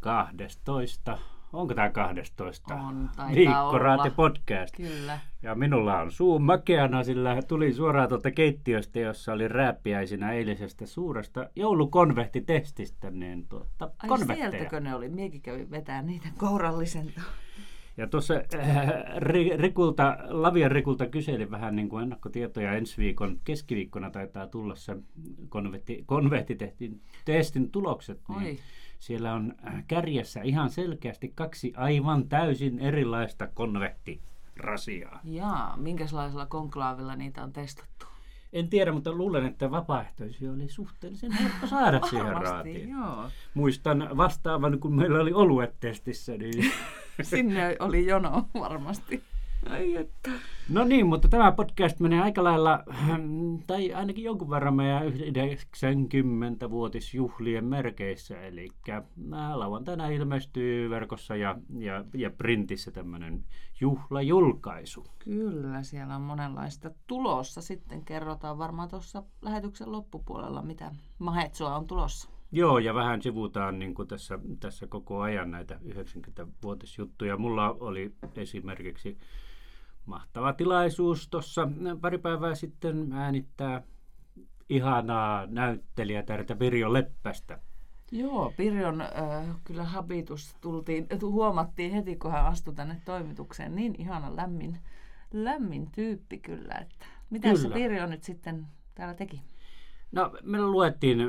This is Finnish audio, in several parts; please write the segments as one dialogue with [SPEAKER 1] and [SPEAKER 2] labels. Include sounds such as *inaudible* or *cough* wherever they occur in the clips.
[SPEAKER 1] 12. Onko tämä 12?
[SPEAKER 2] On,
[SPEAKER 1] Viikkoraate podcast.
[SPEAKER 2] Kyllä.
[SPEAKER 1] Ja minulla on suu makeana, sillä tuli suoraan tuolta keittiöstä, jossa oli rääppiäisinä eilisestä suuresta joulukonvehtitestistä, niin tuota,
[SPEAKER 2] Ai
[SPEAKER 1] konvehteja.
[SPEAKER 2] sieltäkö ne oli? Miekin kävin vetää niitä kourallisen.
[SPEAKER 1] Ja tuossa äh, Ri- Rikulta, Lavian Rikulta kyselin vähän niin kuin ennakkotietoja ensi viikon keskiviikkona taitaa tulla se konvehti, konvehtitestin testin tulokset. Niin
[SPEAKER 2] Oi.
[SPEAKER 1] siellä on äh, kärjessä ihan selkeästi kaksi aivan täysin erilaista konvehtirasiaa.
[SPEAKER 2] Jaa, minkälaisella konklaavilla niitä on testattu?
[SPEAKER 1] En tiedä, mutta luulen, että vapaaehtoisia oli suhteellisen helppo saada siihen raatiin.
[SPEAKER 2] joo.
[SPEAKER 1] Muistan vastaavan, kun meillä oli oluet-testissä, niin
[SPEAKER 2] Sinne oli jono varmasti. Ai että.
[SPEAKER 1] No niin, mutta tämä podcast menee aika lailla, tai ainakin jonkun verran meidän 90-vuotisjuhlien merkeissä. Eli lauantaina ilmestyy verkossa ja, ja, ja printissä tämmöinen juhlajulkaisu.
[SPEAKER 2] Kyllä, siellä on monenlaista tulossa. Sitten kerrotaan varmaan tuossa lähetyksen loppupuolella, mitä Mahetsoa on tulossa.
[SPEAKER 1] Joo, ja vähän sivutaan niin kuin tässä, tässä koko ajan näitä 90-vuotisjuttuja. Mulla oli esimerkiksi mahtava tilaisuus tuossa pari päivää sitten äänittää ihanaa näyttelijätärtä Pirjo Leppästä.
[SPEAKER 2] Joo, Pirjon äh, kyllä habitus tultiin, huomattiin heti, kun hän astui tänne toimitukseen. Niin ihana lämmin, lämmin tyyppi kyllä. Että mitä se
[SPEAKER 1] Kyllä.
[SPEAKER 2] Pirjo nyt sitten täällä teki?
[SPEAKER 1] No, me luettiin ö,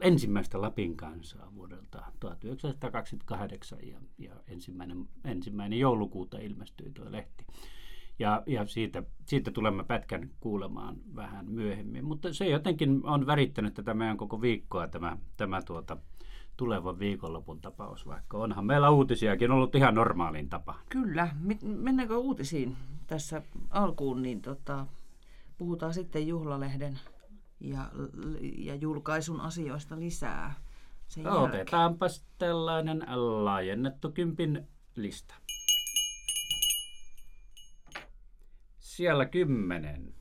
[SPEAKER 1] ensimmäistä Lapin kansaa vuodelta 1928 ja, ja ensimmäinen, ensimmäinen joulukuuta ilmestyi tuo lehti. Ja, ja siitä, siitä tulemme pätkän kuulemaan vähän myöhemmin. Mutta se jotenkin on värittänyt tätä meidän koko viikkoa tämä, tämä tuota, tulevan viikonlopun tapaus, vaikka onhan meillä uutisiakin ollut ihan normaaliin tapaan.
[SPEAKER 2] Kyllä. Mennäänkö uutisiin tässä alkuun, niin tota, puhutaan sitten Juhlalehden ja, ja julkaisun asioista lisää sen jälkeen.
[SPEAKER 1] Otetaanpas tällainen laajennettu kympin lista. Siellä kymmenen.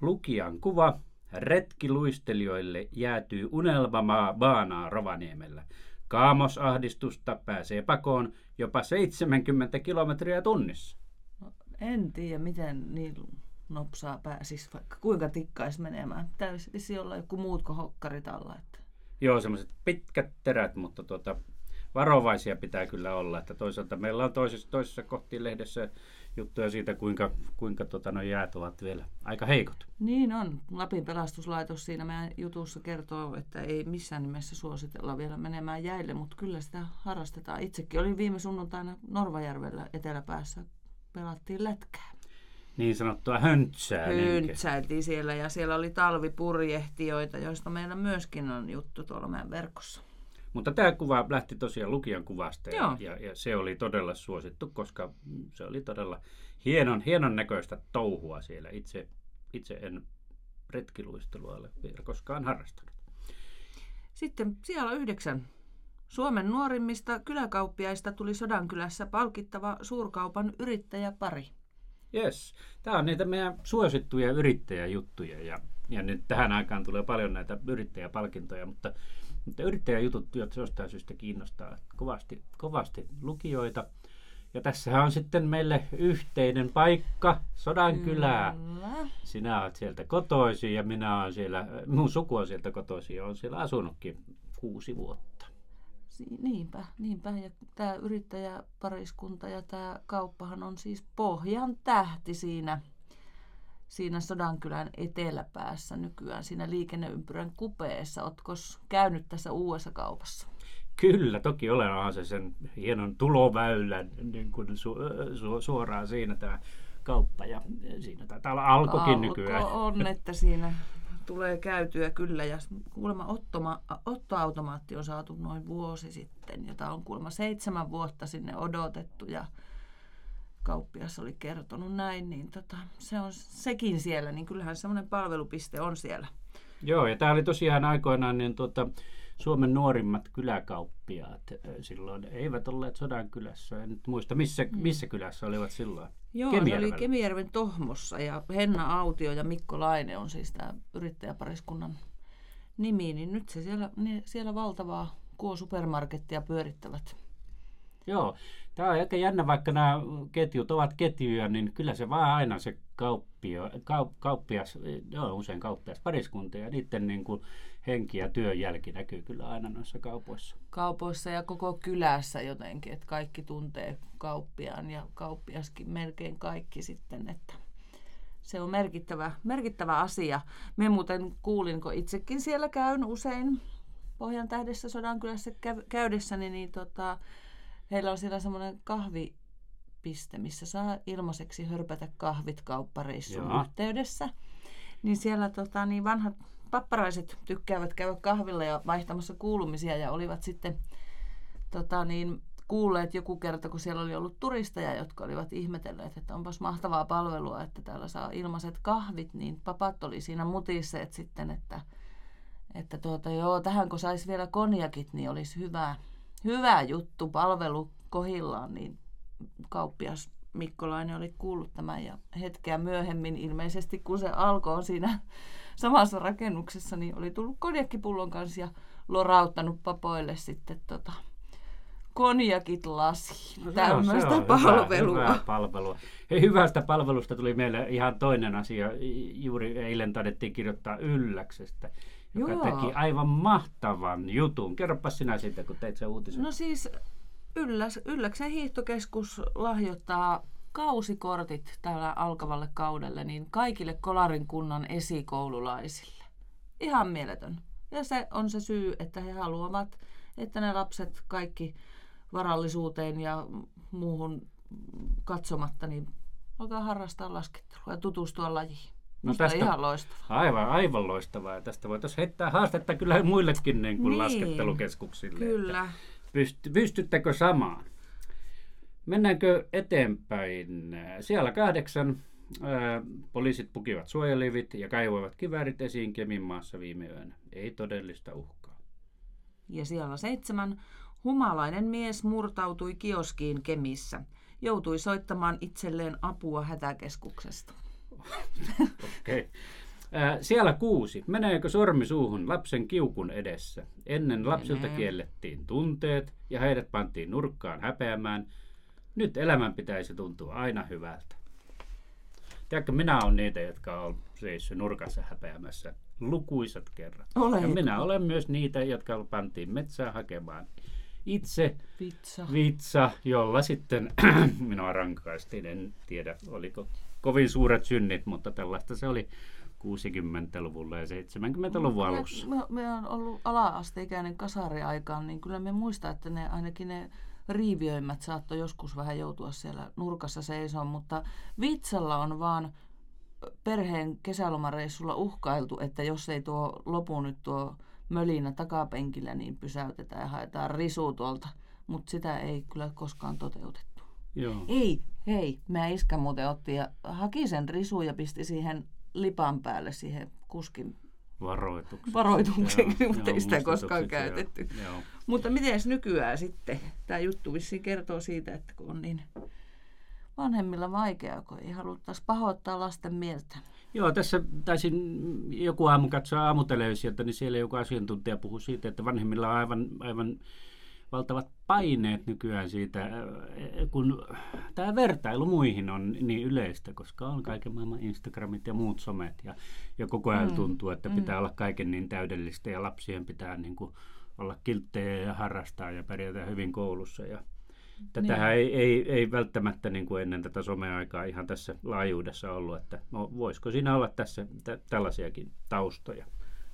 [SPEAKER 1] Lukijan kuva. Retkiluistelijoille jäätyy unelmamaa baanaa Rovaniemellä. Kaamosahdistusta pääsee pakoon jopa 70 kilometriä tunnissa.
[SPEAKER 2] No, en tiedä, miten niin nopsaa pääsisi, vaikka kuinka tikkaisi menemään. Täytyisi olla joku muut kuin hokkarit alla. Että.
[SPEAKER 1] Joo, semmoiset pitkät terät, mutta tuota, varovaisia pitää kyllä olla. Että toisaalta meillä on toisessa, toisessa kohti lehdessä juttuja siitä, kuinka, kuinka tota, no jäät ovat vielä aika heikot.
[SPEAKER 2] Niin on. Lapin pelastuslaitos siinä meidän jutussa kertoo, että ei missään nimessä suositella vielä menemään jäille, mutta kyllä sitä harrastetaan. Itsekin olin viime sunnuntaina Norvajärvellä eteläpäässä. Pelattiin lätkää.
[SPEAKER 1] Niin sanottua höntsää.
[SPEAKER 2] Höntsäiltiin siellä ja siellä oli talvipurjehtijoita, joista meillä myöskin on juttu tuolla meidän verkossa.
[SPEAKER 1] Mutta tämä kuva lähti tosiaan lukijan kuvasta ja, ja, ja se oli todella suosittu, koska se oli todella hienon, hienon näköistä touhua siellä. Itse, itse en retkiluistelua ole vielä koskaan harrastanut.
[SPEAKER 2] Sitten siellä yhdeksän. Suomen nuorimmista kyläkauppiaista tuli Sodankylässä palkittava suurkaupan yrittäjäpari.
[SPEAKER 1] Yes. Tämä on niitä meidän suosittuja yrittäjäjuttuja ja, ja nyt tähän aikaan tulee paljon näitä yrittäjäpalkintoja, mutta, mutta yrittäjäjutut jostain syystä kiinnostaa kovasti, kovasti lukijoita. Ja tässähän on sitten meille yhteinen paikka, Sodankylää.
[SPEAKER 2] Kyllä.
[SPEAKER 1] Sinä olet sieltä kotoisin ja minä olen siellä, mun suku on sieltä kotoisin ja olen siellä asunutkin kuusi vuotta.
[SPEAKER 2] Niinpä, niinpä. Ja tämä yrittäjäpariskunta ja tämä kauppahan on siis pohjan tähti siinä, siinä Sodankylän eteläpäässä nykyään, siinä liikenneympyrän kupeessa. Oletko käynyt tässä uudessa kaupassa?
[SPEAKER 1] Kyllä, toki olen onhan se sen hienon tuloväylän niin kuin su, su, suoraan siinä tämä kauppa ja siinä taitaa olla alkokin nykyään.
[SPEAKER 2] Alko on, että siinä tulee käytyä kyllä. Ja kuulemma ottoma, ottoautomaatti on saatu noin vuosi sitten, jota on kuulemma seitsemän vuotta sinne odotettu ja kauppias oli kertonut näin, niin tota, se on sekin siellä, niin kyllähän semmoinen palvelupiste on siellä.
[SPEAKER 1] Joo, ja tämä oli tosiaan aikoinaan niin tuota, Suomen nuorimmat kyläkauppiaat silloin eivät olleet Sodankylässä. En nyt muista, missä, missä kylässä olivat silloin.
[SPEAKER 2] Joo, se oli. Kemijärven Tohmossa ja Henna Autio ja Mikko Laine on siis tämä yrittäjäpariskunnan nimi, niin nyt se siellä, ne, siellä valtavaa Kuo supermarkettia pyörittävät.
[SPEAKER 1] Joo, tämä on aika jännä, vaikka nämä ketjut ovat ketjuja, niin kyllä se vaan aina se kauppio, kaup, kauppias, joo, usein kauppias pariskunta ja niiden niin kuin henki ja työnjälki näkyy kyllä aina noissa kaupoissa.
[SPEAKER 2] Kaupoissa ja koko kylässä jotenkin, että kaikki tuntee kauppiaan ja kauppiaskin melkein kaikki sitten, että se on merkittävä, merkittävä asia. Me muuten kuulin, kun itsekin siellä käyn usein Pohjan tähdessä Sodankylässä käydessäni, niin tota, heillä on siellä semmoinen kahvipiste, missä saa ilmaiseksi hörpätä kahvit kauppareissun Joo. yhteydessä. Niin siellä tota, niin vanhat papparaiset tykkäävät käydä kahvilla ja vaihtamassa kuulumisia ja olivat sitten tota, niin, kuulleet joku kerta, kun siellä oli ollut turisteja, jotka olivat ihmetelleet, että onpas mahtavaa palvelua, että täällä saa ilmaiset kahvit, niin papat oli siinä mutisseet sitten, että, että tuota, joo, tähän kun saisi vielä konjakit, niin olisi hyvä, hyvä juttu, palvelu kohillaan, niin kauppias Mikkolainen oli kuullut tämän ja hetkeä myöhemmin ilmeisesti, kun se alkoi siinä samassa rakennuksessa, niin oli tullut konjakkipullon kanssa ja lorauttanut papoille sitten tota, konjakit lasiin. No, Tämmöistä palvelua. Hyvä,
[SPEAKER 1] hyvä palvelua. Hei, hyvästä palvelusta tuli meille ihan toinen asia. Juuri eilen taidettiin kirjoittaa Ylläksestä, joka Joo. teki aivan mahtavan jutun. Kerropa sinä siitä, kun teit sen uutisen.
[SPEAKER 2] No siis Ylläs, Ylläksen hiihtokeskus lahjoittaa kausikortit tällä alkavalle kaudelle niin kaikille Kolarin kunnan esikoululaisille. Ihan mieletön. Ja se on se syy, että he haluavat, että ne lapset kaikki varallisuuteen ja muuhun katsomatta, niin alkaa harrastaa laskettelua ja tutustua lajiin. No tästä, ihan loistavaa.
[SPEAKER 1] Aivan, aivan loistavaa. Ja tästä voitaisiin heittää haastetta kyllä muillekin niin kuin niin, laskettelukeskuksille.
[SPEAKER 2] Kyllä.
[SPEAKER 1] Pyst, pystyttekö samaan? Mennäänkö eteenpäin? Siellä kahdeksan ää, poliisit pukivat suojalivit ja kaivoivat kiväärit esiin Kemin maassa viime yönä. Ei todellista uhkaa.
[SPEAKER 2] Ja siellä seitsemän Humalainen mies murtautui kioskiin Kemissä. Joutui soittamaan itselleen apua hätäkeskuksesta.
[SPEAKER 1] Okei. Okay. Siellä kuusi. Meneekö sormi suuhun lapsen kiukun edessä? Ennen lapsilta kiellettiin tunteet ja heidät pantiin nurkkaan häpeämään. Nyt elämän pitäisi tuntua aina hyvältä. Tiedätkö, minä olen niitä, jotka on seissyt nurkassa häpeämässä lukuisat kerrat.
[SPEAKER 2] Oletko?
[SPEAKER 1] Ja minä olen myös niitä, jotka pantiin metsään hakemaan itse
[SPEAKER 2] vitsa,
[SPEAKER 1] vitsa jolla sitten *clears throat* minua rankaistiin. En tiedä, oliko kovin suuret synnit, mutta tällaista se oli 60-luvulla ja 70-luvun alussa.
[SPEAKER 2] Me, me on ollut ala-asteikäinen kasariaikaan, niin kyllä me muistaa, että ne ainakin ne riiviöimmät saattoi joskus vähän joutua siellä nurkassa seisoon, mutta vitsalla on vaan perheen kesälomareissulla uhkailtu, että jos ei tuo lopu nyt tuo mölinä takapenkillä, niin pysäytetään ja haetaan risu tuolta. Mutta sitä ei kyllä koskaan toteutettu.
[SPEAKER 1] Joo.
[SPEAKER 2] Ei, hei, mä iskä muuten otti ja haki sen risu ja pisti siihen lipan päälle siihen kuskin
[SPEAKER 1] varoitukseksi,
[SPEAKER 2] varoitukseksi mutta ei sitä koskaan käytetty. Joo. Mutta miten nykyään sitten? Tämä juttu vissiin kertoo siitä, että kun on niin vanhemmilla vaikeaa, kun ei haluttaisi pahoittaa lasten mieltä.
[SPEAKER 1] Joo, tässä taisin joku aamu katsoa aamutelevisiota, niin siellä joku asiantuntija puhui siitä, että vanhemmilla on aivan, aivan valtavat paineet nykyään siitä, kun tämä vertailu muihin on niin yleistä, koska on kaiken maailman Instagramit ja muut somet ja, ja koko ajan mm. tuntuu, että pitää mm. olla kaiken niin täydellistä ja lapsien pitää niin kuin olla kilttejä ja harrastaa ja pärjätä hyvin koulussa ja Tätähän niin. ei, ei, ei välttämättä niin kuin ennen tätä someaikaa ihan tässä laajuudessa ollut, että no, voisiko siinä olla tässä tä, tällaisiakin taustoja?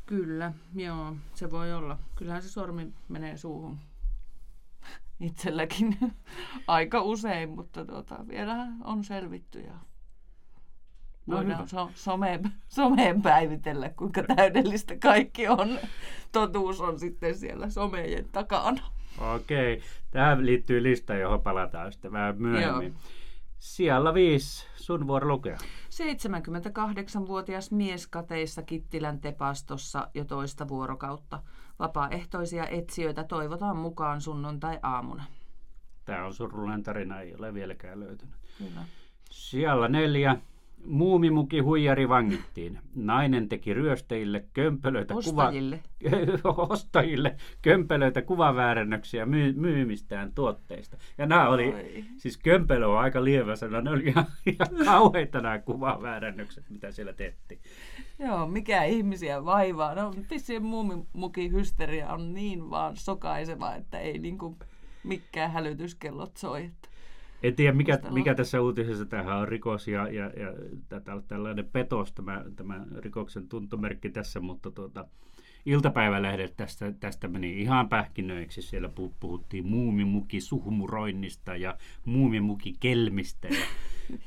[SPEAKER 2] Kyllä, joo, se voi olla. Kyllähän se sormi menee suuhun itselläkin *laughs* aika usein, mutta tuota, vielä on selvitty ja no, voidaan so, some, someen päivitellä, kuinka täydellistä kaikki on. Totuus on sitten siellä somejen takana.
[SPEAKER 1] Okei, tähän liittyy lista, johon palataan sitten vähän myöhemmin. Joo. Siellä viisi, sun vuoro lukea.
[SPEAKER 2] 78-vuotias mies kateissa Kittilän tepastossa jo toista vuorokautta. Vapaaehtoisia etsijöitä toivotaan mukaan sunnuntai-aamuna.
[SPEAKER 1] Tämä on surullinen tarina, ei ole vieläkään löytynyt. Kyllä. Siellä neljä. Muumimuki huijari vangittiin. Nainen teki ryöstäjille kömpelöitä
[SPEAKER 2] Ostajille.
[SPEAKER 1] Kuva, *laughs* ostajille kömpelöitä kuvaväärennöksiä myy, myymistään tuotteista. Ja nämä oli,
[SPEAKER 2] Ai.
[SPEAKER 1] siis kömpelö on aika lievä sana, ne oli ihan, ihan *laughs* kauheita nämä kuvaväärennökset, mitä siellä tehtiin.
[SPEAKER 2] Joo, mikä ihmisiä vaivaa. No, vissiin muumimukin hysteria on niin vaan sokaiseva, että ei niinku mikään hälytyskellot soi. Että
[SPEAKER 1] En tiedä, mikä, mikä tässä uutisessa tähän on rikos ja, ja, ja tätä, tällainen petos, tämä, tämä rikoksen tuntomerkki tässä, mutta tuota, iltapäivälehdet tästä, tästä meni ihan pähkinöiksi. Siellä pu- puhuttiin muumimuki suhmuroinnista ja muumimuki kelmistä ja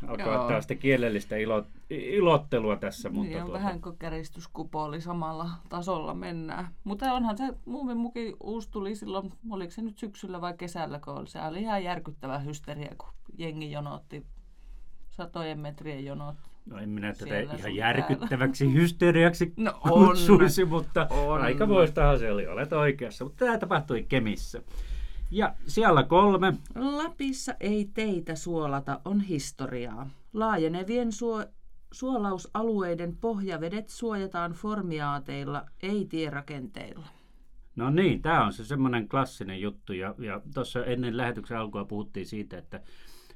[SPEAKER 1] alkaa
[SPEAKER 2] Joo.
[SPEAKER 1] tällaista kielellistä ilo, ilottelua tässä. Mutta
[SPEAKER 2] niin on
[SPEAKER 1] tuota,
[SPEAKER 2] vähän kuin käristyskupooli samalla tasolla mennään. Mutta onhan se muumimuki uusi tuli silloin, oliko se nyt syksyllä vai kesällä, kun oli. Se oli ihan järkyttävä hysteria, kun jengi jonotti satojen metrien jonot.
[SPEAKER 1] no en minä tätä
[SPEAKER 2] siellä
[SPEAKER 1] ihan järkyttäväksi hysteriaksi
[SPEAKER 2] No on.
[SPEAKER 1] kutsuisi, mutta
[SPEAKER 2] On.
[SPEAKER 1] aika voistahan se oli, olet oikeassa. Mutta tämä tapahtui Kemissä. Ja siellä kolme,
[SPEAKER 2] Lapissa ei teitä suolata on historiaa. Laajenevien suo, suolausalueiden pohjavedet suojataan formiaateilla, ei tierakenteilla.
[SPEAKER 1] No niin, tämä on se semmoinen klassinen juttu. Ja, ja tuossa ennen lähetyksen alkua puhuttiin siitä, että,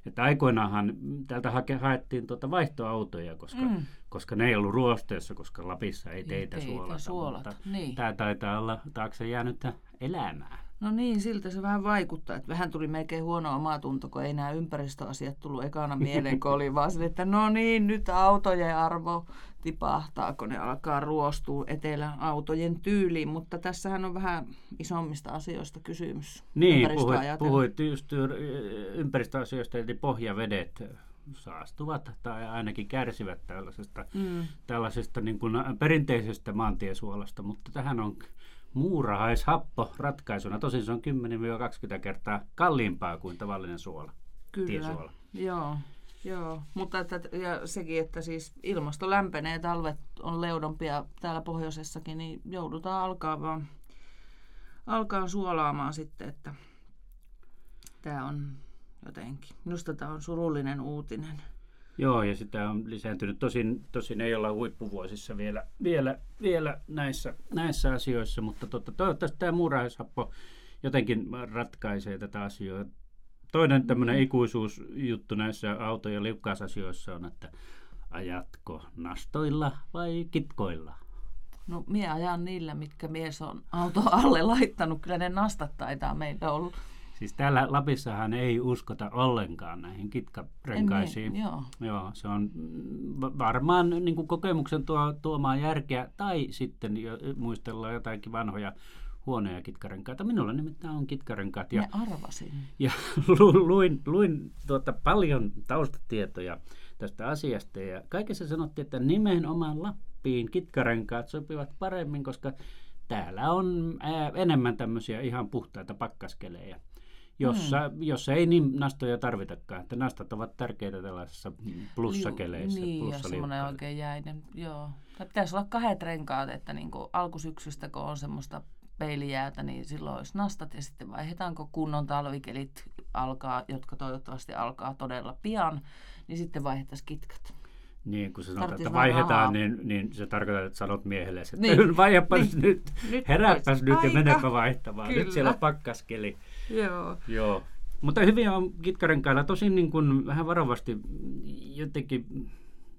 [SPEAKER 1] että aikoinaanhan täältä hake, haettiin tuota vaihtoautoja, koska, mm. koska ne ei ollut ruosteessa, koska Lapissa ei teitä,
[SPEAKER 2] teitä
[SPEAKER 1] suolata.
[SPEAKER 2] suolata, niin.
[SPEAKER 1] Tämä taitaa olla taakse jäänyttä elämää.
[SPEAKER 2] No niin, siltä se vähän vaikuttaa. Että vähän tuli melkein huono omatunto, kun ei nämä ympäristöasiat tullut ekana mieleen, kun oli *laughs* vaan sille, että no niin, nyt autojen arvo tipahtaa, kun ne alkaa ruostua eteläautojen tyyliin. Mutta tässähän on vähän isommista asioista kysymys.
[SPEAKER 1] Niin, puhuit, puhuit just ympäristöasioista, eli pohjavedet saastuvat tai ainakin kärsivät tällaisesta,
[SPEAKER 2] Mm.
[SPEAKER 1] tällaisesta niin kuin perinteisestä maantiesuolasta, mutta tähän on muurahaishappo ratkaisuna. Tosin se on 10-20 kertaa kalliimpaa kuin tavallinen suola,
[SPEAKER 2] Kyllä,
[SPEAKER 1] tiesuola.
[SPEAKER 2] joo. Joo, mutta että, ja sekin, että siis ilmasto lämpenee, talvet on leudompia täällä pohjoisessakin, niin joudutaan alkaa vaan alkaa suolaamaan sitten, että tämä on jotenkin, minusta tämä on surullinen uutinen.
[SPEAKER 1] Joo, ja sitä on lisääntynyt. Tosin, tosin ei olla huippuvuosissa vielä, vielä, vielä näissä, näissä asioissa, mutta totta, toivottavasti tämä muurahaishappo jotenkin ratkaisee tätä asiaa. Toinen tämmöinen ikuisuusjuttu näissä auto- ja liukkaasasioissa on, että ajatko nastoilla vai kitkoilla?
[SPEAKER 2] No minä ajan niillä, mitkä mies on auto alle laittanut. Kyllä ne nastat taitaa meillä ollut.
[SPEAKER 1] Siis täällä Lapissahan ei uskota ollenkaan näihin kitkarenkaisiin.
[SPEAKER 2] En, joo.
[SPEAKER 1] Joo, se on mm, va- varmaan niin kuin kokemuksen tuo, tuomaa järkeä, tai sitten jo, muistellaan jotakin vanhoja huonoja kitkarenkaita. Minulla nimittäin on kitkarenkaat, ja,
[SPEAKER 2] arvasin.
[SPEAKER 1] ja *laughs* lu, luin, luin tuota paljon taustatietoja tästä asiasta, ja kaikessa sanottiin, että nimenomaan Lappiin kitkarenkaat sopivat paremmin, koska täällä on ää, enemmän tämmöisiä ihan puhtaita pakkaskelejä. Jossa, mm. jossa ei niin nastoja tarvitakaan. Että nastat ovat tärkeitä tällaisissa plussakeleissä.
[SPEAKER 2] Liu- Niin, ja semmoinen oikein jäinen, joo. Tai pitäisi olla kahdet renkaat, että niin kuin alkusyksystä, kun on semmoista peilijäätä, niin silloin olisi nastat ja sitten vaihdetaanko kunnon talvikelit alkaa, jotka toivottavasti alkaa todella pian, niin sitten vaihdettaisiin kitkat.
[SPEAKER 1] Niin, kun sä sanot,
[SPEAKER 2] Tarvitsisi
[SPEAKER 1] että vaihdetaan, niin, niin se tarkoittaa, että sanot miehelle, että
[SPEAKER 2] Niin. *laughs*
[SPEAKER 1] niin. vaihdapas
[SPEAKER 2] Niin.
[SPEAKER 1] nyt,
[SPEAKER 2] Nyt
[SPEAKER 1] heräpäs
[SPEAKER 2] olisi
[SPEAKER 1] nyt ja menepä vaihtamaan.
[SPEAKER 2] Kyllä.
[SPEAKER 1] Nyt siellä on pakkaskeli.
[SPEAKER 2] Joo.
[SPEAKER 1] Joo. Mutta hyviä on kitkarenkailla. Tosin niin kuin vähän varovasti jotenkin,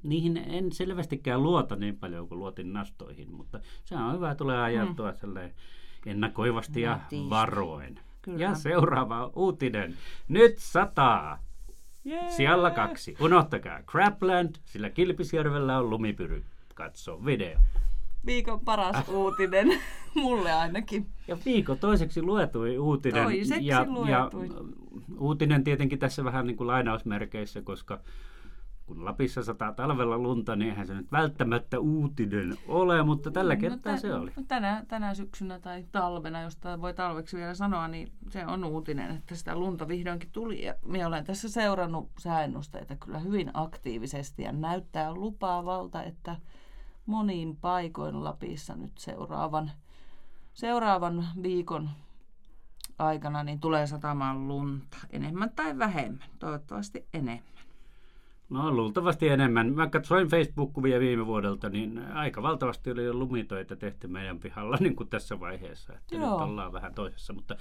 [SPEAKER 1] niihin en selvästikään luota niin paljon kuin luotin nastoihin, mutta se on hyvä, tulee ajeltua mm. ennakoivasti ja
[SPEAKER 2] Nätisti.
[SPEAKER 1] varoen.
[SPEAKER 2] Kyllä.
[SPEAKER 1] Ja seuraava uutinen. Nyt sataa.
[SPEAKER 2] Jee.
[SPEAKER 1] Siellä kaksi. Unohtakaa Crapland, sillä Kilpisjärvellä on lumipyry. Katso video.
[SPEAKER 2] Viikon paras uutinen, *laughs* mulle ainakin.
[SPEAKER 1] Ja viikon toiseksi luetui uutinen.
[SPEAKER 2] Toiseksi
[SPEAKER 1] ja,
[SPEAKER 2] luetui.
[SPEAKER 1] Ja, uutinen tietenkin tässä vähän niin kuin lainausmerkeissä, koska kun Lapissa sataa talvella lunta, niin eihän se nyt välttämättä uutinen ole, mutta tällä
[SPEAKER 2] No,
[SPEAKER 1] kertaa
[SPEAKER 2] tä-
[SPEAKER 1] se oli.
[SPEAKER 2] no Tänä, tänä syksynä tai talvena, jos tää voi talveksi vielä sanoa, niin se on uutinen, että sitä lunta vihdoinkin tuli. Ja minä olen tässä seurannut sääennusteita kyllä hyvin aktiivisesti ja näyttää lupaavalta, että moniin paikoin Lapissa nyt seuraavan, seuraavan viikon aikana niin tulee satamaan lunta. Enemmän tai vähemmän, toivottavasti enemmän.
[SPEAKER 1] No luultavasti enemmän. Mä katsoin Facebook-kuvia viime vuodelta, niin aika valtavasti oli jo lumitöitä tehty meidän pihalla niin kuin tässä vaiheessa. Että Joo. nyt ollaan vähän toisessa, mutta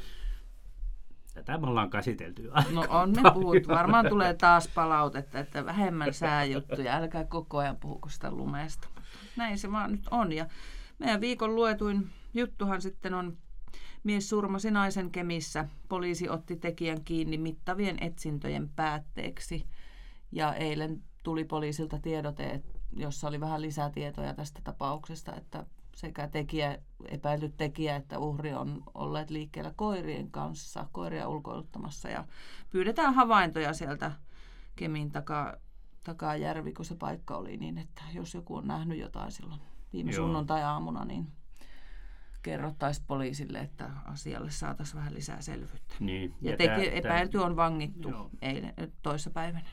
[SPEAKER 1] tätä me ollaan käsitelty
[SPEAKER 2] No on me puhut. Varmaan tulee taas palautetta, että vähemmän sääjuttuja. Älkää koko ajan puhuko sitä lumesta. Näin se vaan nyt on. Ja meidän viikon luetuin juttuhan sitten on Mies surmasi naisen Kemissä. Poliisi otti tekijän kiinni mittavien etsintöjen päätteeksi. Ja eilen tuli poliisilta tiedote, jossa oli vähän lisätietoja tästä tapauksesta, että sekä tekijä, epäilty tekijä että uhri on olleet liikkeellä koirien kanssa, koiria ulkoiluttamassa ja pyydetään havaintoja sieltä Kemin takaa, takaa järvi, kun se paikka oli niin, että jos joku on nähnyt jotain silloin viime Joo. sunnuntai-aamuna, niin kerrottaisiin poliisille, että asialle saataisiin vähän lisää selvyyttä.
[SPEAKER 1] Niin,
[SPEAKER 2] ja, ja teki, epäilty on vangittu eilen, toissapäivänä.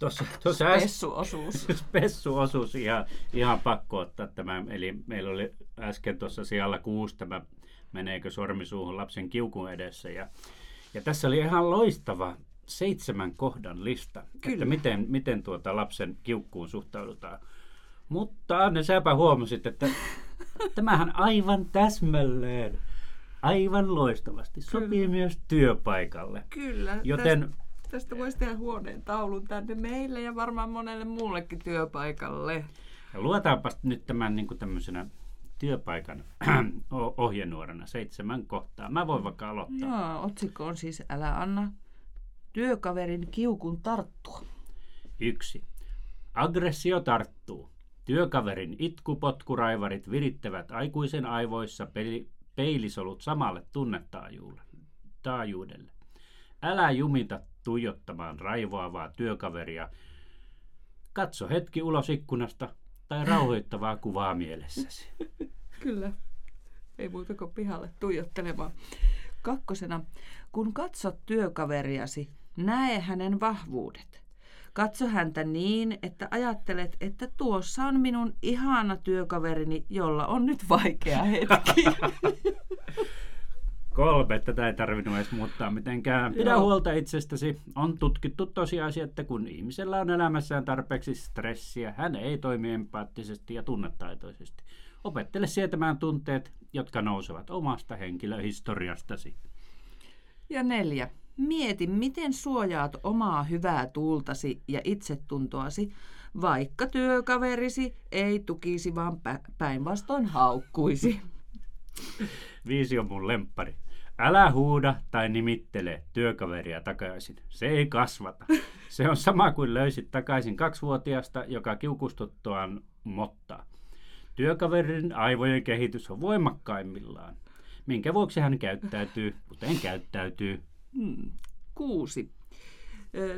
[SPEAKER 1] Tuossa, *laughs*
[SPEAKER 2] tuossa Spessuosuus. *laughs*
[SPEAKER 1] Spessuosuus, ihan, ihan pakko ottaa tämä. Eli meillä oli äsken tuossa siellä kuusi tämä meneekö sormisuuhun lapsen kiukun edessä. Ja, ja tässä oli ihan loistava seitsemän kohdan lista, Kyllä. että miten, miten tuota lapsen kiukkuun suhtaudutaan. Mutta Anne, säpä huomasit, että *laughs* tämähän aivan täsmälleen, aivan loistavasti sopii Kyllä. myös työpaikalle.
[SPEAKER 2] Kyllä. Joten tästä, tästä voisi tehdä huoneen taulun tänne meille ja varmaan monelle muullekin työpaikalle.
[SPEAKER 1] Ja luetaanpa nyt tämän niin kuin tämmöisenä työpaikan *clears throat* ohjenuorana seitsemän kohtaa. Mä voin vaikka aloittaa.
[SPEAKER 2] Joo, otsikko on siis Älä anna työkaverin kiukun tarttua.
[SPEAKER 1] Yksi. Aggressio tarttuu. Työkaverin itkupotkuraivarit virittävät aikuisen aivoissa peli, peilisolut samalle tunnetaajuudelle. Älä jumita tuijottamaan raivoavaa työkaveria. Katso hetki ulos ikkunasta tai rauhoittavaa kuvaa mielessäsi. *laughs*
[SPEAKER 2] Kyllä. Ei muuta kuin pihalle tuijottelemaan. Kakkosena, kun katsot työkaveriasi, näe hänen vahvuudet. Katso häntä niin, että ajattelet, että tuossa on minun ihana työkaverini, jolla on nyt vaikea hetki. *laughs*
[SPEAKER 1] Kolme, tätä ei tarvinnut edes muuttaa mitenkään. Pidä Joo. huolta itsestäsi. On tutkittu tosiasia, että kun ihmisellä on elämässään tarpeeksi stressiä, hän ei toimi empaattisesti ja tunnetaitoisesti. Opettele sietämään tunteet, jotka nousevat omasta henkilöhistoriastasi.
[SPEAKER 2] Ja neljä. Mieti, miten suojaat omaa hyvää tuultasi ja itsetuntoasi, vaikka työkaverisi ei tukisi, vaan päinvastoin haukkuisi.
[SPEAKER 1] Viisi on mun lemppari. Älä huuda tai nimittele työkaveria takaisin. Se ei kasvata. Se on sama kuin löysit takaisin kaksivuotiaasta, joka kiukustuttuaan mottaa. Työkaverin aivojen kehitys on voimakkaimmillaan, minkä vuoksi hän käyttäytyy, kuten käyttäytyy.
[SPEAKER 2] Hmm. Kuusi.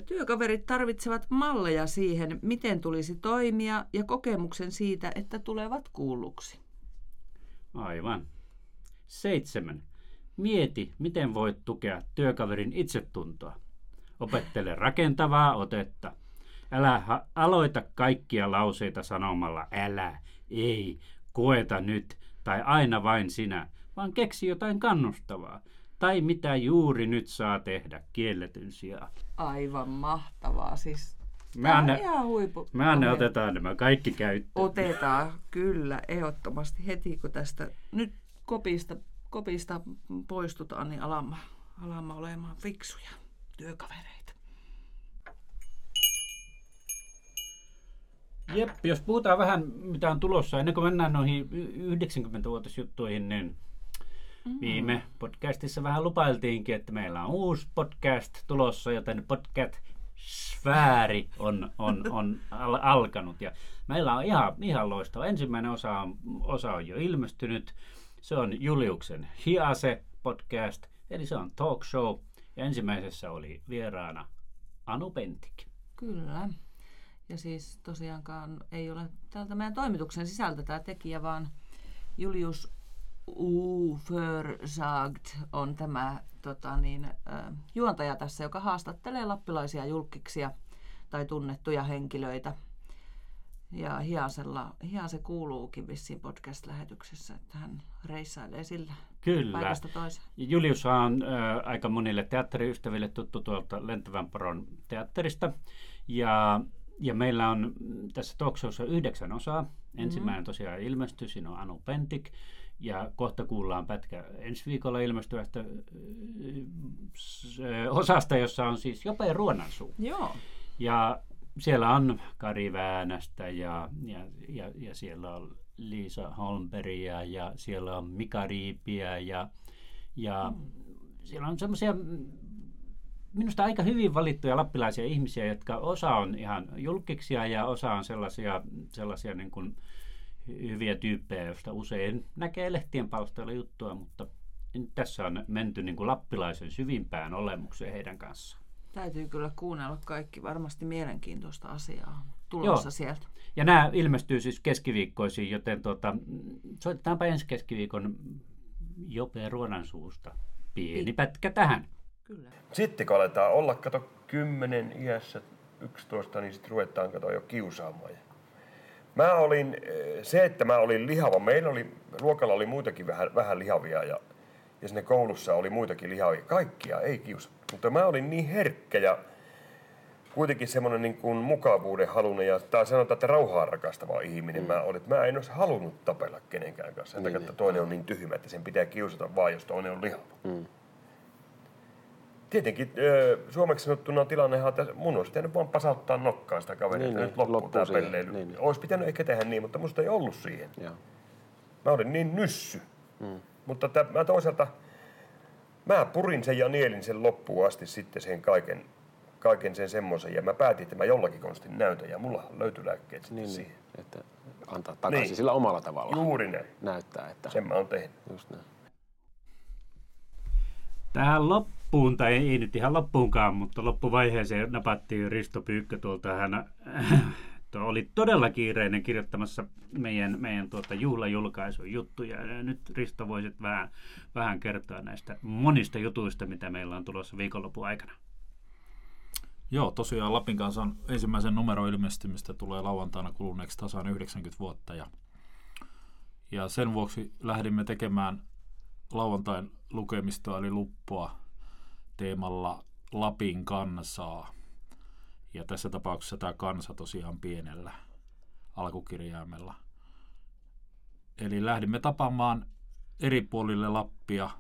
[SPEAKER 2] Työkaverit tarvitsevat malleja siihen, miten tulisi toimia ja kokemuksen siitä, että tulevat kuulluksi.
[SPEAKER 1] Aivan. Seitsemän. Mieti, miten voit tukea työkaverin itsetuntoa. Opettele rakentavaa otetta. Älä ha- aloita kaikkia lauseita sanomalla älä, ei, koeta nyt tai aina vain sinä, vaan keksi jotain kannustavaa tai mitä juuri nyt saa tehdä kielletyn sijaan.
[SPEAKER 2] Aivan mahtavaa. Siis
[SPEAKER 1] me anne, ihan huipu. Me anne otetaan nämä kaikki käyttöön.
[SPEAKER 2] Otetaan, kyllä, ehdottomasti heti kun tästä nyt kopista, kopista poistutaan, niin alamme, alamme olemaan fiksuja työkavereita.
[SPEAKER 1] Jep, jos puhutaan vähän mitä on tulossa, ennen kuin mennään noihin 90-vuotisjuttuihin, niin Mm. Viime podcastissa vähän lupailtiinkin, että meillä on uusi podcast tulossa, joten podcast sfääri on, on, on al- alkanut. Ja meillä on ihan, ihan loistava. Ensimmäinen osa on, osa on jo ilmestynyt. Se on Juliuksen Hiase podcast, eli se on talk show. Ja ensimmäisessä oli vieraana Anu Pentik.
[SPEAKER 2] Kyllä. Ja siis tosiaankaan ei ole täältä meidän toimituksen sisältä tämä tekijä, vaan Julius Ufersagt on tämä tota niin, juontaja tässä, joka haastattelee lappilaisia julkiksia tai tunnettuja henkilöitä. Ja Hiasella, Hiase kuuluukin vissiin podcast-lähetyksessä, että hän reissailee sillä
[SPEAKER 1] Kyllä.
[SPEAKER 2] paikasta toiseen.
[SPEAKER 1] Julius on ö, aika monille teatteriystäville tuttu tuolta Lentävän poron teatterista. Ja, ja meillä on mm, tässä talk showssa yhdeksän osaa. Ensimmäinen tosiaan ilmestyi, siinä on Anu Pentik. Ja kohta kuullaan pätkä ensi viikolla ilmestyvästä osasta, jossa on siis Jope Ruonansuu.
[SPEAKER 2] Joo.
[SPEAKER 1] Ja siellä on Kari Väänästä ja, ja, ja, ja siellä on Liisa Holmbergia ja siellä on Mika Riipiä ja, ja siellä on semmoisia minusta aika hyvin valittuja lappilaisia ihmisiä, jotka osa on ihan julkiksia ja osa on sellaisia, sellaisia niin kuin hyviä tyyppejä, joista usein näkee lehtien palstoilla juttua, mutta tässä on menty niin kuin lappilaisen syvimpään olemukseen heidän kanssaan.
[SPEAKER 2] Täytyy kyllä kuunnella kaikki. Varmasti mielenkiintoista asiaa on tulossa
[SPEAKER 1] Joo.
[SPEAKER 2] sieltä.
[SPEAKER 1] Ja nämä ilmestyy siis keskiviikkoisiin, joten tuota, soitetaanpa ensi keskiviikon Jope Ruonansuusta. Pieni pätkä tähän.
[SPEAKER 2] Kyllä.
[SPEAKER 3] Sitten kun aletaan olla, kato, 10 iässä, 11, niin sitten ruvetaan kato jo kiusaamaan. Mä olin, eh, se, että mä olin lihava, meillä oli, luokalla oli muitakin vähän, vähän lihavia ja, ja sinne koulussa oli muitakin lihavia. Kaikkia ei kiusa. Mutta mä olin niin herkkä ja kuitenkin semmoinen niin kuin mukavuuden halunen ja tai sanotaan, että rauhaa rakastava ihminen mä olin. Mä en olisi halunnut tapella kenenkään kanssa. Sen takia, että toinen on niin tyhmä, että sen pitää kiusata vaan, jos toinen on lihava. Tietenkin ö, suomeksi sanottuna tilannehan, että mun olisi pitänyt vaan pasauttaa nokkaan sitä kaveria,
[SPEAKER 4] Niin,
[SPEAKER 3] että
[SPEAKER 4] niin,
[SPEAKER 3] nyt loppuu
[SPEAKER 4] loppuu
[SPEAKER 3] tämä pelleily.
[SPEAKER 4] niin, niin.
[SPEAKER 3] Olisi pitänyt ehkä tehdä niin, mutta musta ei ollut siihen.
[SPEAKER 4] Joo.
[SPEAKER 3] Mä olin niin nyssy. Mm. Mutta tä, mä toisaalta, mä purin sen ja nielin sen loppuun asti sitten sen kaiken, kaiken sen semmoisen. Ja mä päätin, että mä jollakin konstin näytän ja mulla löytyi lääkkeet sitten
[SPEAKER 4] Niin,
[SPEAKER 3] siihen.
[SPEAKER 4] niin, että antaa takaisin
[SPEAKER 3] Niin.
[SPEAKER 4] sillä omalla tavalla.
[SPEAKER 3] Juuri näin.
[SPEAKER 4] Näyttää, että
[SPEAKER 3] Sen mä oon tehnyt.
[SPEAKER 4] just näin.
[SPEAKER 1] Tähän loppuun, tai ei nyt ihan loppuunkaan, mutta loppuvaiheeseen napattiin Risto Pyykkö tuolta. Hän tuo oli todella kiireinen kirjoittamassa meidän, meidän tuota juhlajulkaisun juttuja. Ja nyt Risto voisit vähän, vähän kertoa näistä monista jutuista, mitä meillä on tulossa viikonlopun aikana.
[SPEAKER 5] Joo, tosiaan Lapin kanssa ensimmäisen numeron ilmestymistä tulee lauantaina kuluneeksi tasan 90 vuotta. Ja, ja sen vuoksi lähdimme tekemään lauantain lukemistoa eli luppoa teemalla Lapin kansaa. Ja tässä tapauksessa tämä kansa tosiaan pienellä alkukirjaimella. Eli lähdimme tapaamaan eri puolille Lappia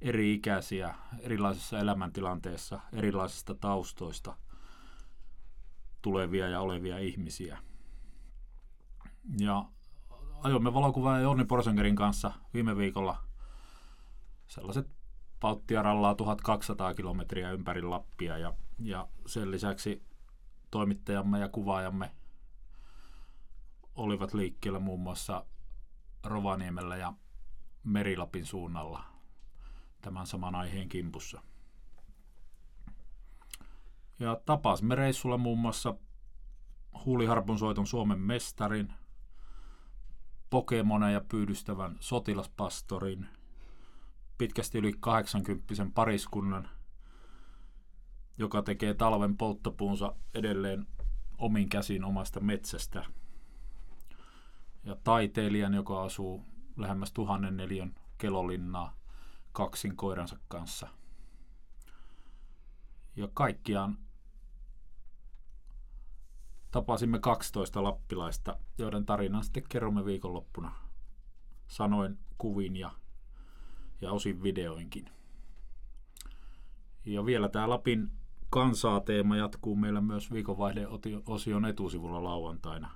[SPEAKER 5] eri-ikäisiä, erilaisissa elämäntilanteissa, erilaisista taustoista tulevia ja olevia ihmisiä. Ja ajoimme valokuvaaja Jonni Porsengerin kanssa viime viikolla sellaiset pauttia rallaa 1200 kilometriä ympäri Lappia ja, ja sen lisäksi toimittajamme ja kuvaajamme olivat liikkeellä muun muassa Rovaniemellä ja Merilapin suunnalla tämän saman aiheen kimpussa. Ja tapasimme reissulla muun muassa huuliharpun soiton Suomen mestarin, Pokemoneja pyydystävän sotilaspastorin, pitkästi yli 80 pariskunnan, joka tekee talven polttopuunsa edelleen omin käsin omasta metsästä. Ja taiteilijan, joka asuu lähemmäs tuhannen neliön kelolinnaa kaksin koiransa kanssa. Ja kaikkiaan tapasimme 12 lappilaista, joiden tarinan sitten kerromme viikonloppuna sanoin, kuvin ja, ja osin videoinkin. Ja vielä tämä Lapin kansaa-teema jatkuu meillä myös viikonvaihde-osion etusivulla lauantaina.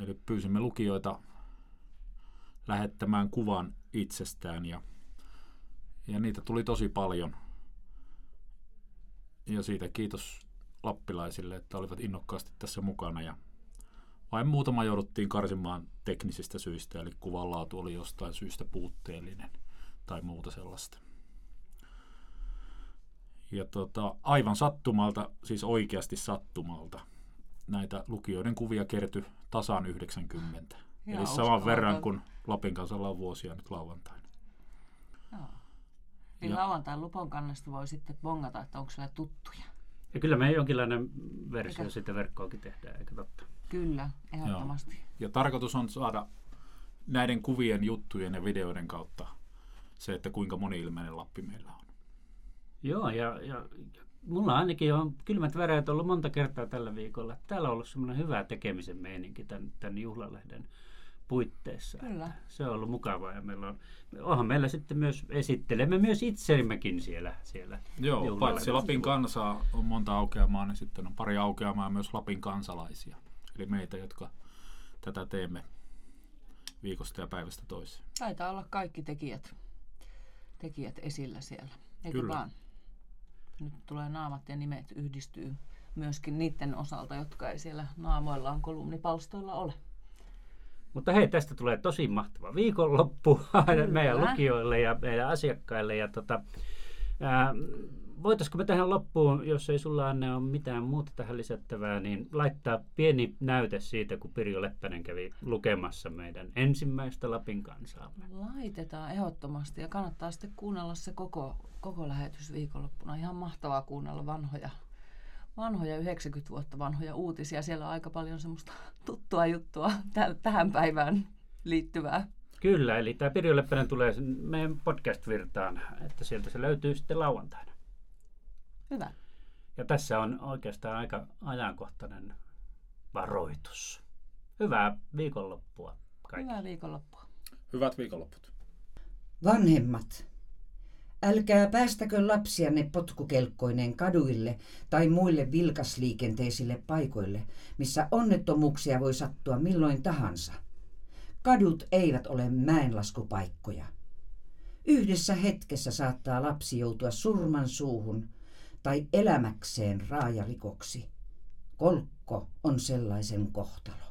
[SPEAKER 5] Eli pyysimme lukijoita lähettämään kuvan itsestään ja, ja niitä tuli tosi paljon. Ja siitä kiitos lappilaisille, että olivat innokkaasti tässä mukana ja vain muutama jouduttiin karsimaan teknisistä syistä, eli kuvan laatu oli jostain syystä puutteellinen tai muuta sellaista. Ja tota, aivan sattumalta, siis oikeasti sattumalta, näitä lukijoiden kuvia kertyi tasan 90.
[SPEAKER 2] Joo,
[SPEAKER 5] Eli saman verran kuin Lapin kansalla on vuosia nyt lauantaina.
[SPEAKER 2] Joo. Eli
[SPEAKER 5] Ja-
[SPEAKER 2] lauantain lupon kannesta voi sitten bongata, että onko siellä tuttuja.
[SPEAKER 1] Ja kyllä me jonkinlainen versio
[SPEAKER 2] Eikä.
[SPEAKER 1] sitten verkkoakin tehdään, eikö totta?
[SPEAKER 2] Kyllä, ehdottomasti.
[SPEAKER 5] Ja tarkoitus on saada näiden kuvien, juttujen ja videoiden kautta se, että kuinka moni-ilmeinen Lappi meillä on.
[SPEAKER 1] Joo, ja, ja mulla ainakin on kylmät väreet ollut monta kertaa tällä viikolla. Täällä on ollut semmoinen hyvä tekemisen meininki tämän, tämän juhlalehden puitteissa.
[SPEAKER 2] Kyllä.
[SPEAKER 1] Se on ollut mukavaa ja meillä on, onhan meillä sitten myös, esittelemme myös itsemmekin siellä. siellä
[SPEAKER 5] Joo, paitsi Lapin kansaa on monta aukeamaa, niin sitten on pari aukeamaa myös Lapin kansalaisia. Eli meitä, jotka tätä teemme viikosta ja päivästä toiseen.
[SPEAKER 2] Taitaa olla kaikki tekijät, tekijät esillä siellä. Eikö
[SPEAKER 5] Kyllä.
[SPEAKER 2] vaan? Nyt tulee naamat ja nimet yhdistyy myöskin niiden osalta, jotka ei siellä naamoillaan kolumnipalstoilla ole.
[SPEAKER 1] Mutta hei, tästä tulee tosi mahtava viikonloppu *laughs* meidän
[SPEAKER 2] Kyllä.
[SPEAKER 1] lukijoille ja meidän asiakkaille. Ja tota, ää, voitaisiko me tähän loppuun, jos ei sulla Anne ole mitään muuta tähän lisättävää, niin laittaa pieni näyte siitä, kun Pirjo Leppänen kävi lukemassa meidän ensimmäistä Lapin kansaamme.
[SPEAKER 2] Laitetaan ehdottomasti ja kannattaa sitten kuunnella se koko, koko lähetys viikonloppuna. Ihan mahtavaa kuunnella vanhoja, vanhoja 90 vuotta vanhoja uutisia. Siellä on aika paljon semmoista tuttua juttua tä- tähän päivään liittyvää.
[SPEAKER 1] Kyllä, eli tämä Pirjo Leppänen tulee meidän podcast-virtaan, että sieltä se löytyy sitten lauantaina.
[SPEAKER 2] Hyvä.
[SPEAKER 1] Ja tässä on oikeastaan aika ajankohtainen varoitus. Hyvää viikonloppua kaikille.
[SPEAKER 2] Hyvää viikonloppua.
[SPEAKER 5] Hyvät viikonlopput.
[SPEAKER 6] Vanhemmat, älkää päästäkö lapsianne potkukelkkoineen kaduille tai muille vilkasliikenteisille paikoille, missä onnettomuuksia voi sattua milloin tahansa. Kadut eivät ole mäenlaskupaikkoja. Yhdessä hetkessä saattaa lapsi joutua surman suuhun tai elämäkseen raajarikoksi. Kolkko on sellaisen kohtalo.